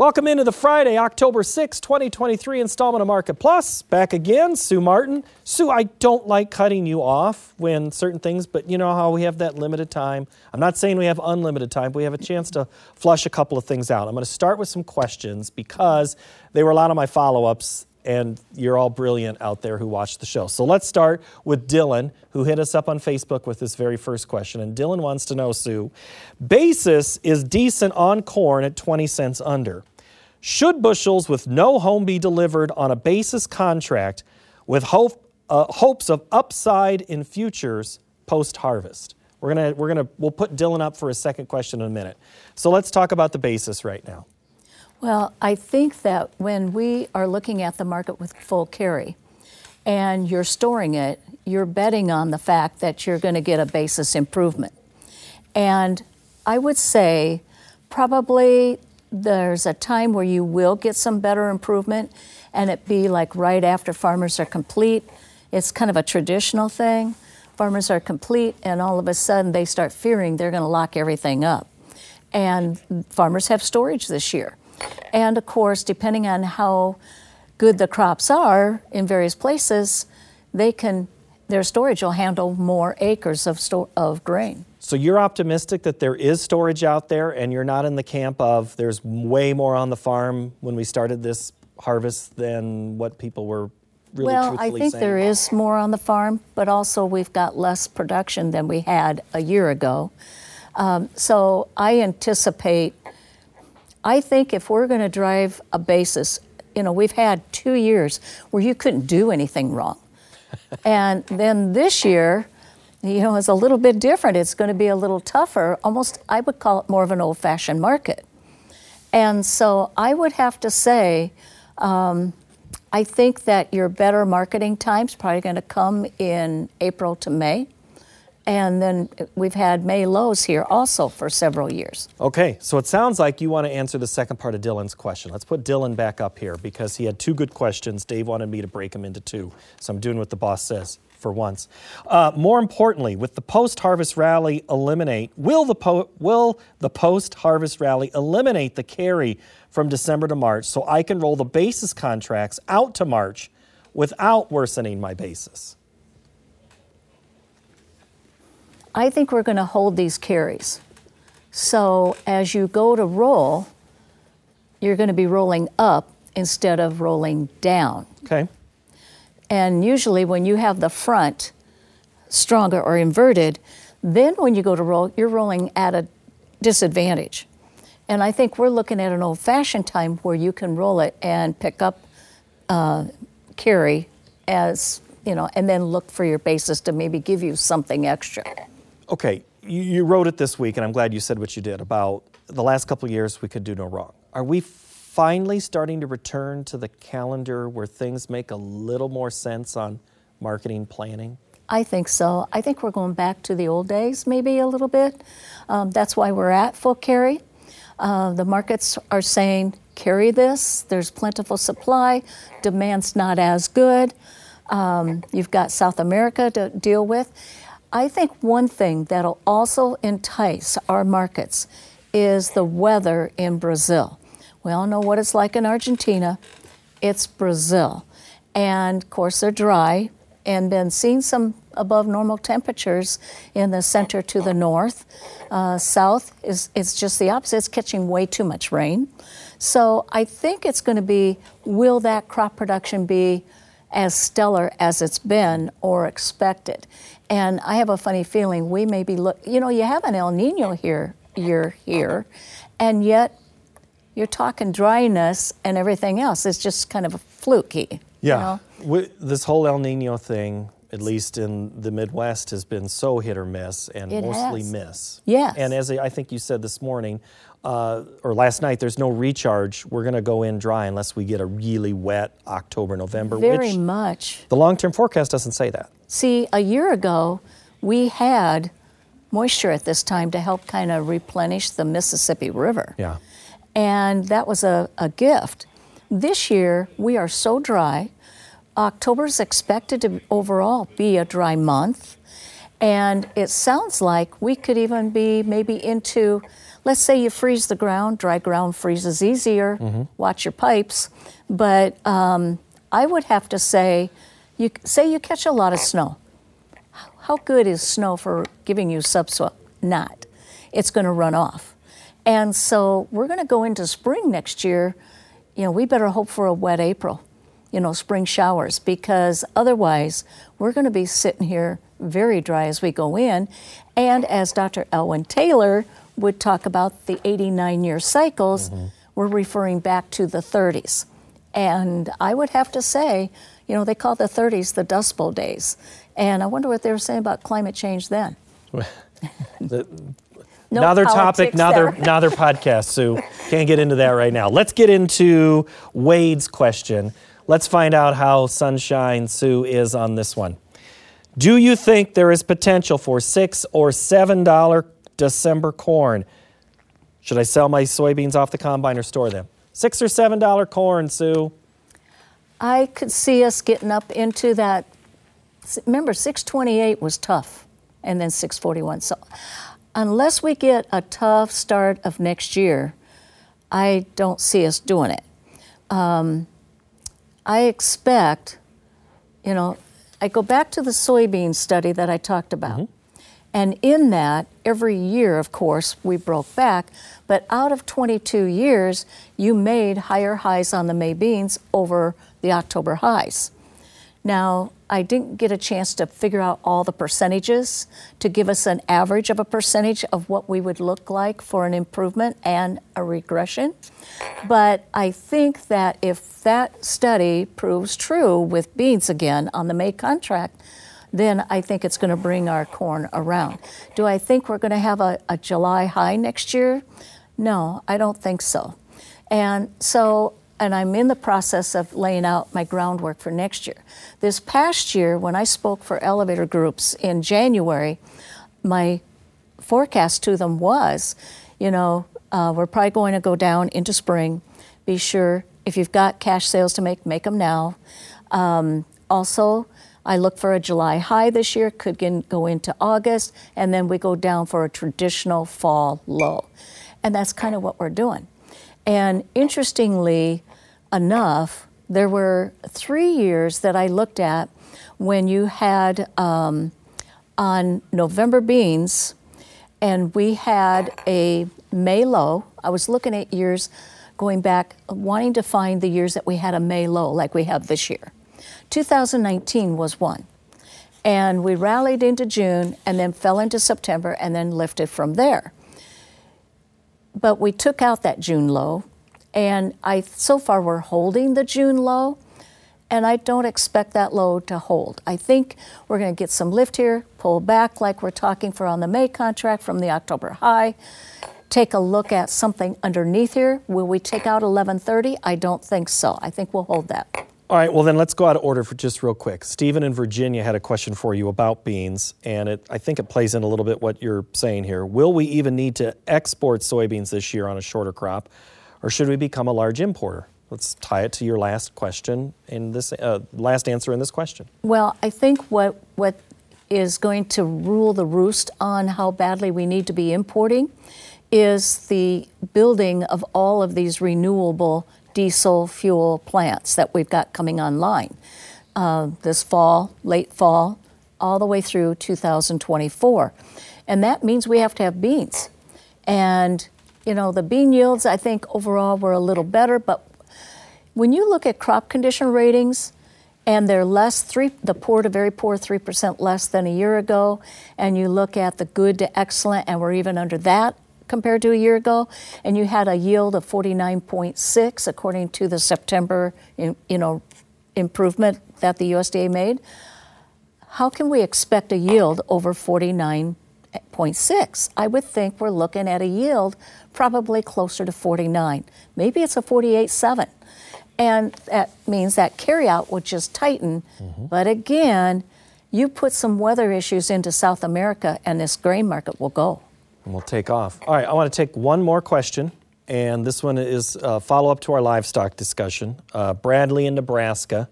Welcome into the Friday, October 6, 2023 installment of Market Plus. Back again, Sue Martin. Sue, I don't like cutting you off when certain things, but you know how we have that limited time. I'm not saying we have unlimited time, but we have a chance to flush a couple of things out. I'm going to start with some questions because they were a lot of my follow ups and you're all brilliant out there who watch the show. So let's start with Dylan, who hit us up on Facebook with this very first question. And Dylan wants to know, Sue, basis is decent on corn at 20 cents under. Should bushels with no home be delivered on a basis contract with hope, uh, hopes of upside in futures post harvest? We're gonna, we're gonna, we'll put Dylan up for a second question in a minute. So let's talk about the basis right now. Well, I think that when we are looking at the market with full carry and you're storing it, you're betting on the fact that you're going to get a basis improvement. And I would say probably there's a time where you will get some better improvement and it be like right after farmers are complete. It's kind of a traditional thing. Farmers are complete and all of a sudden they start fearing they're going to lock everything up. And farmers have storage this year. And of course, depending on how good the crops are in various places, they can their storage will handle more acres of sto- of grain. So you're optimistic that there is storage out there, and you're not in the camp of there's way more on the farm when we started this harvest than what people were really well, I think saying. there is more on the farm, but also we've got less production than we had a year ago. Um, so I anticipate. I think if we're going to drive a basis, you know, we've had two years where you couldn't do anything wrong, and then this year you know, it's a little bit different. It's going to be a little tougher. Almost, I would call it more of an old fashioned market. And so I would have to say, um, I think that your better marketing time's probably going to come in April to May. And then we've had May lows here also for several years. Okay, so it sounds like you want to answer the second part of Dylan's question. Let's put Dylan back up here because he had two good questions. Dave wanted me to break them into two. So I'm doing what the boss says for once. Uh, more importantly, with the post-harvest rally eliminate, will the, po- will the post-harvest rally eliminate the carry from December to March so I can roll the basis contracts out to March without worsening my basis? I think we're going to hold these carries. So as you go to roll, you're going to be rolling up instead of rolling down. Okay. And usually, when you have the front stronger or inverted, then when you go to roll, you're rolling at a disadvantage. And I think we're looking at an old fashioned time where you can roll it and pick up uh, carry as, you know, and then look for your basis to maybe give you something extra. Okay, you, wrote it this week, and I'm glad you said what you did about the last couple years we could do no wrong. Are we finally starting to return to the calendar where things make a little more sense on marketing planning? I think so. I think we're going back to the old days, maybe a little bit. Um, that's why we're at full carry. Uh, the markets are saying, carry this, there's plentiful supply, demand's not as good. Um, you've got South America to deal with. I think one thing that'll also entice our markets is the weather in Brazil. We all know what it's like in Argentina. It's Brazil. And of course, they're dry and been seeing some above normal temperatures in the center to the north. Uh, south is it's just the opposite. It's catching way too much rain. So I think it's going to be will that crop production be as stellar as it's been or expected? And I have a funny feeling we may be look. You know, you have an El Nino here year here, and yet you're talking dryness and everything else. It's just kind of fluky. Yeah. You know? This whole El Nino thing, at least in the Midwest, has been so hit or miss and it mostly has. miss. Yes. And as I think you said this morning, uh, or last night, there's no recharge. We're going to go in dry unless we get a really wet October, November. Which very much. The long term forecast doesn't say that. See, a year ago, we had moisture at this time to help kind of replenish the Mississippi River. Yeah and that was a, a gift. This year, we are so dry. October is expected to overall be a dry month, and it sounds like we could even be maybe into let's say you freeze the ground, dry ground freezes easier. Watch your pipes. But um, I would have to say, you say you catch a lot of snow. How good is snow for giving you subsoil? Not. It's going to run off. And so we're going to go into spring next year. You know, we better hope for a wet April, you know, spring showers, because otherwise we're going to be sitting here very dry as we go in. And as Dr. Elwynn Taylor would talk about the 89 year cycles, mm-hmm. we're referring back to the 30s. And I would have to say, you know, they call the 30s the Dust Bowl days. And I wonder what they were saying about climate change then. The- No another topic, another another podcast, Sue. Can't get into that right now. Let's get into Wade's question. Let's find out how Sunshine Sue is on this one. Do you think there is potential for six or seven dollar December corn? Should I sell my soybeans off the combine or store them? Six or seven dollar corn, Sue. I could see us getting up into that. Remember, 628 was tough, and then 641. So, unless we get a tough start of next year, I don't see us doing it. Um, I expect, you know, I go back to the soybean study that I talked about. And in that, every year, of course, we broke back, but out of 22 years, you made higher highs on the May beans over the October highs. Now, I didn't get a chance to figure out all the percentages to give us an average of a percentage of what we would look like for an improvement and a regression. But I think that if that study proves true with beans again on the May contract, then I think it's going to bring our corn around. Do I think we're going to have a, a July high next year? No, I don't think so. And so, and I'm in the process of laying out my groundwork for next year. This past year, when I spoke for elevator groups in January, my forecast to them was, you know, uh, we're probably going to go down into spring. Be sure if you've got cash sales to make, make them now. Um, also, I look for a July high this year, could go into August, and then we go down for a traditional fall low. And that's kind of what we're doing. And interestingly enough, there were three years that I looked at when you had um, on November beans, and we had a May low. I was looking at years going back, wanting to find the years that we had a May low like we have this year. 2019 was one. And we rallied into June and then fell into September and then lifted from there. But we took out that June low, and I so far we're holding the June low, and I don't expect that low to hold. I think we're going to get some lift here, pull back like we're talking for on the May contract from the October high. Take a look at something underneath here. Will we take out 1130? I don't think so. I think we'll hold that. All right, well, then let's go out of order for just real quick. Stephen in Virginia had a question for you about beans, and it, I think it plays in a little bit what you're saying here. Will we even need to export soybeans this year on a shorter crop, or should we become a large importer? Let's tie it to your last question in this uh, last answer in this question. Well, I think what what is going to rule the roost on how badly we need to be importing is the building of all of these renewable diesel fuel plants that we've got coming online uh, this fall, late fall, all the way through 2024. And that means we have to have beans. And, you know, the bean yields, I think overall were a little better, but when you look at crop condition ratings, and they're less three the poor to very poor 3% less than a year ago and you look at the good to excellent and we're even under that compared to a year ago and you had a yield of 49.6 according to the september you know improvement that the usda made how can we expect a yield over 49.6 i would think we're looking at a yield probably closer to 49 maybe it's a 48.7 and that means that carryout would just tighten. But again, you put some weather issues into South America, and this grain market will go. And we'll take off. All right, I want to take one more question, and this one is a follow up to our livestock discussion. Uh, Bradley in Nebraska.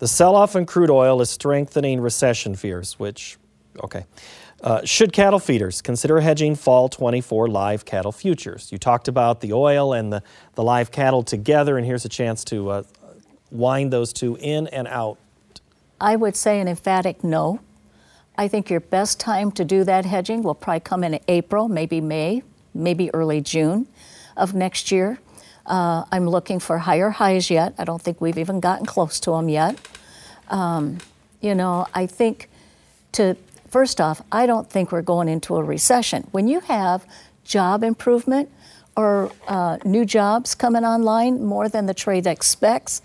The sell off in crude oil is strengthening recession fears, which, okay. Uh, should cattle feeders consider hedging fall 24 live cattle futures? You talked about the oil and the, the live cattle together, and here's a chance to uh, wind those two in and out. I would say an emphatic no. I think your best time to do that hedging will probably come in April, maybe May, maybe early June of next year. Uh, I'm looking for higher highs yet. I don't think we've even gotten close to them yet. Um, you know, I think to first off, I don't think we're going into a recession. When you have job improvement or uh, new jobs coming online more than the trade expects,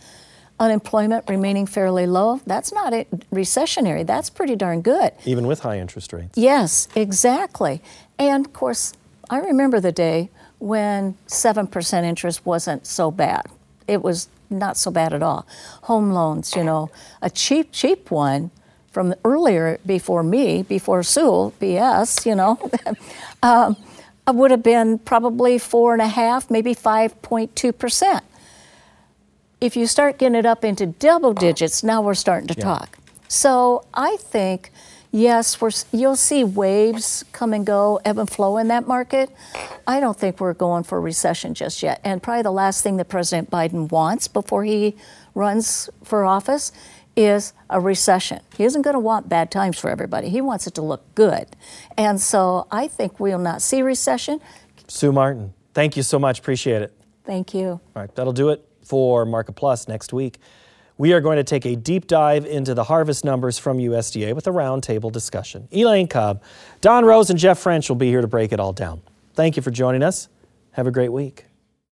unemployment remaining fairly low, that's not a recessionary. That's pretty darn good. Even with high interest rates. Yes, exactly. And of course, I remember the day when 7% interest wasn't so bad. It was not so bad at all. Home loans, you know, a cheap, cheap one from earlier before me, before Sewell, BS, you know, um, would have been probably four and a half, maybe 5.2%. If you start getting it up into double digits, now we're starting to yeah. talk. So I think, yes, we're, you'll see waves come and go, ebb and flow in that market. I don't think we're going for a recession just yet. And probably the last thing that President Biden wants before he runs for office is a recession. He isn't going to want bad times for everybody. He wants it to look good. And so I think we'll not see recession. Sue Martin, thank you so much. Appreciate it. Thank you. All right, that'll do it for Market Plus next week. We are going to take a deep dive into the harvest numbers from USDA with a roundtable discussion. Elaine Kub, Don Roose, and Jeff French will be here to break it all down. Thank you for joining us. Have a great week.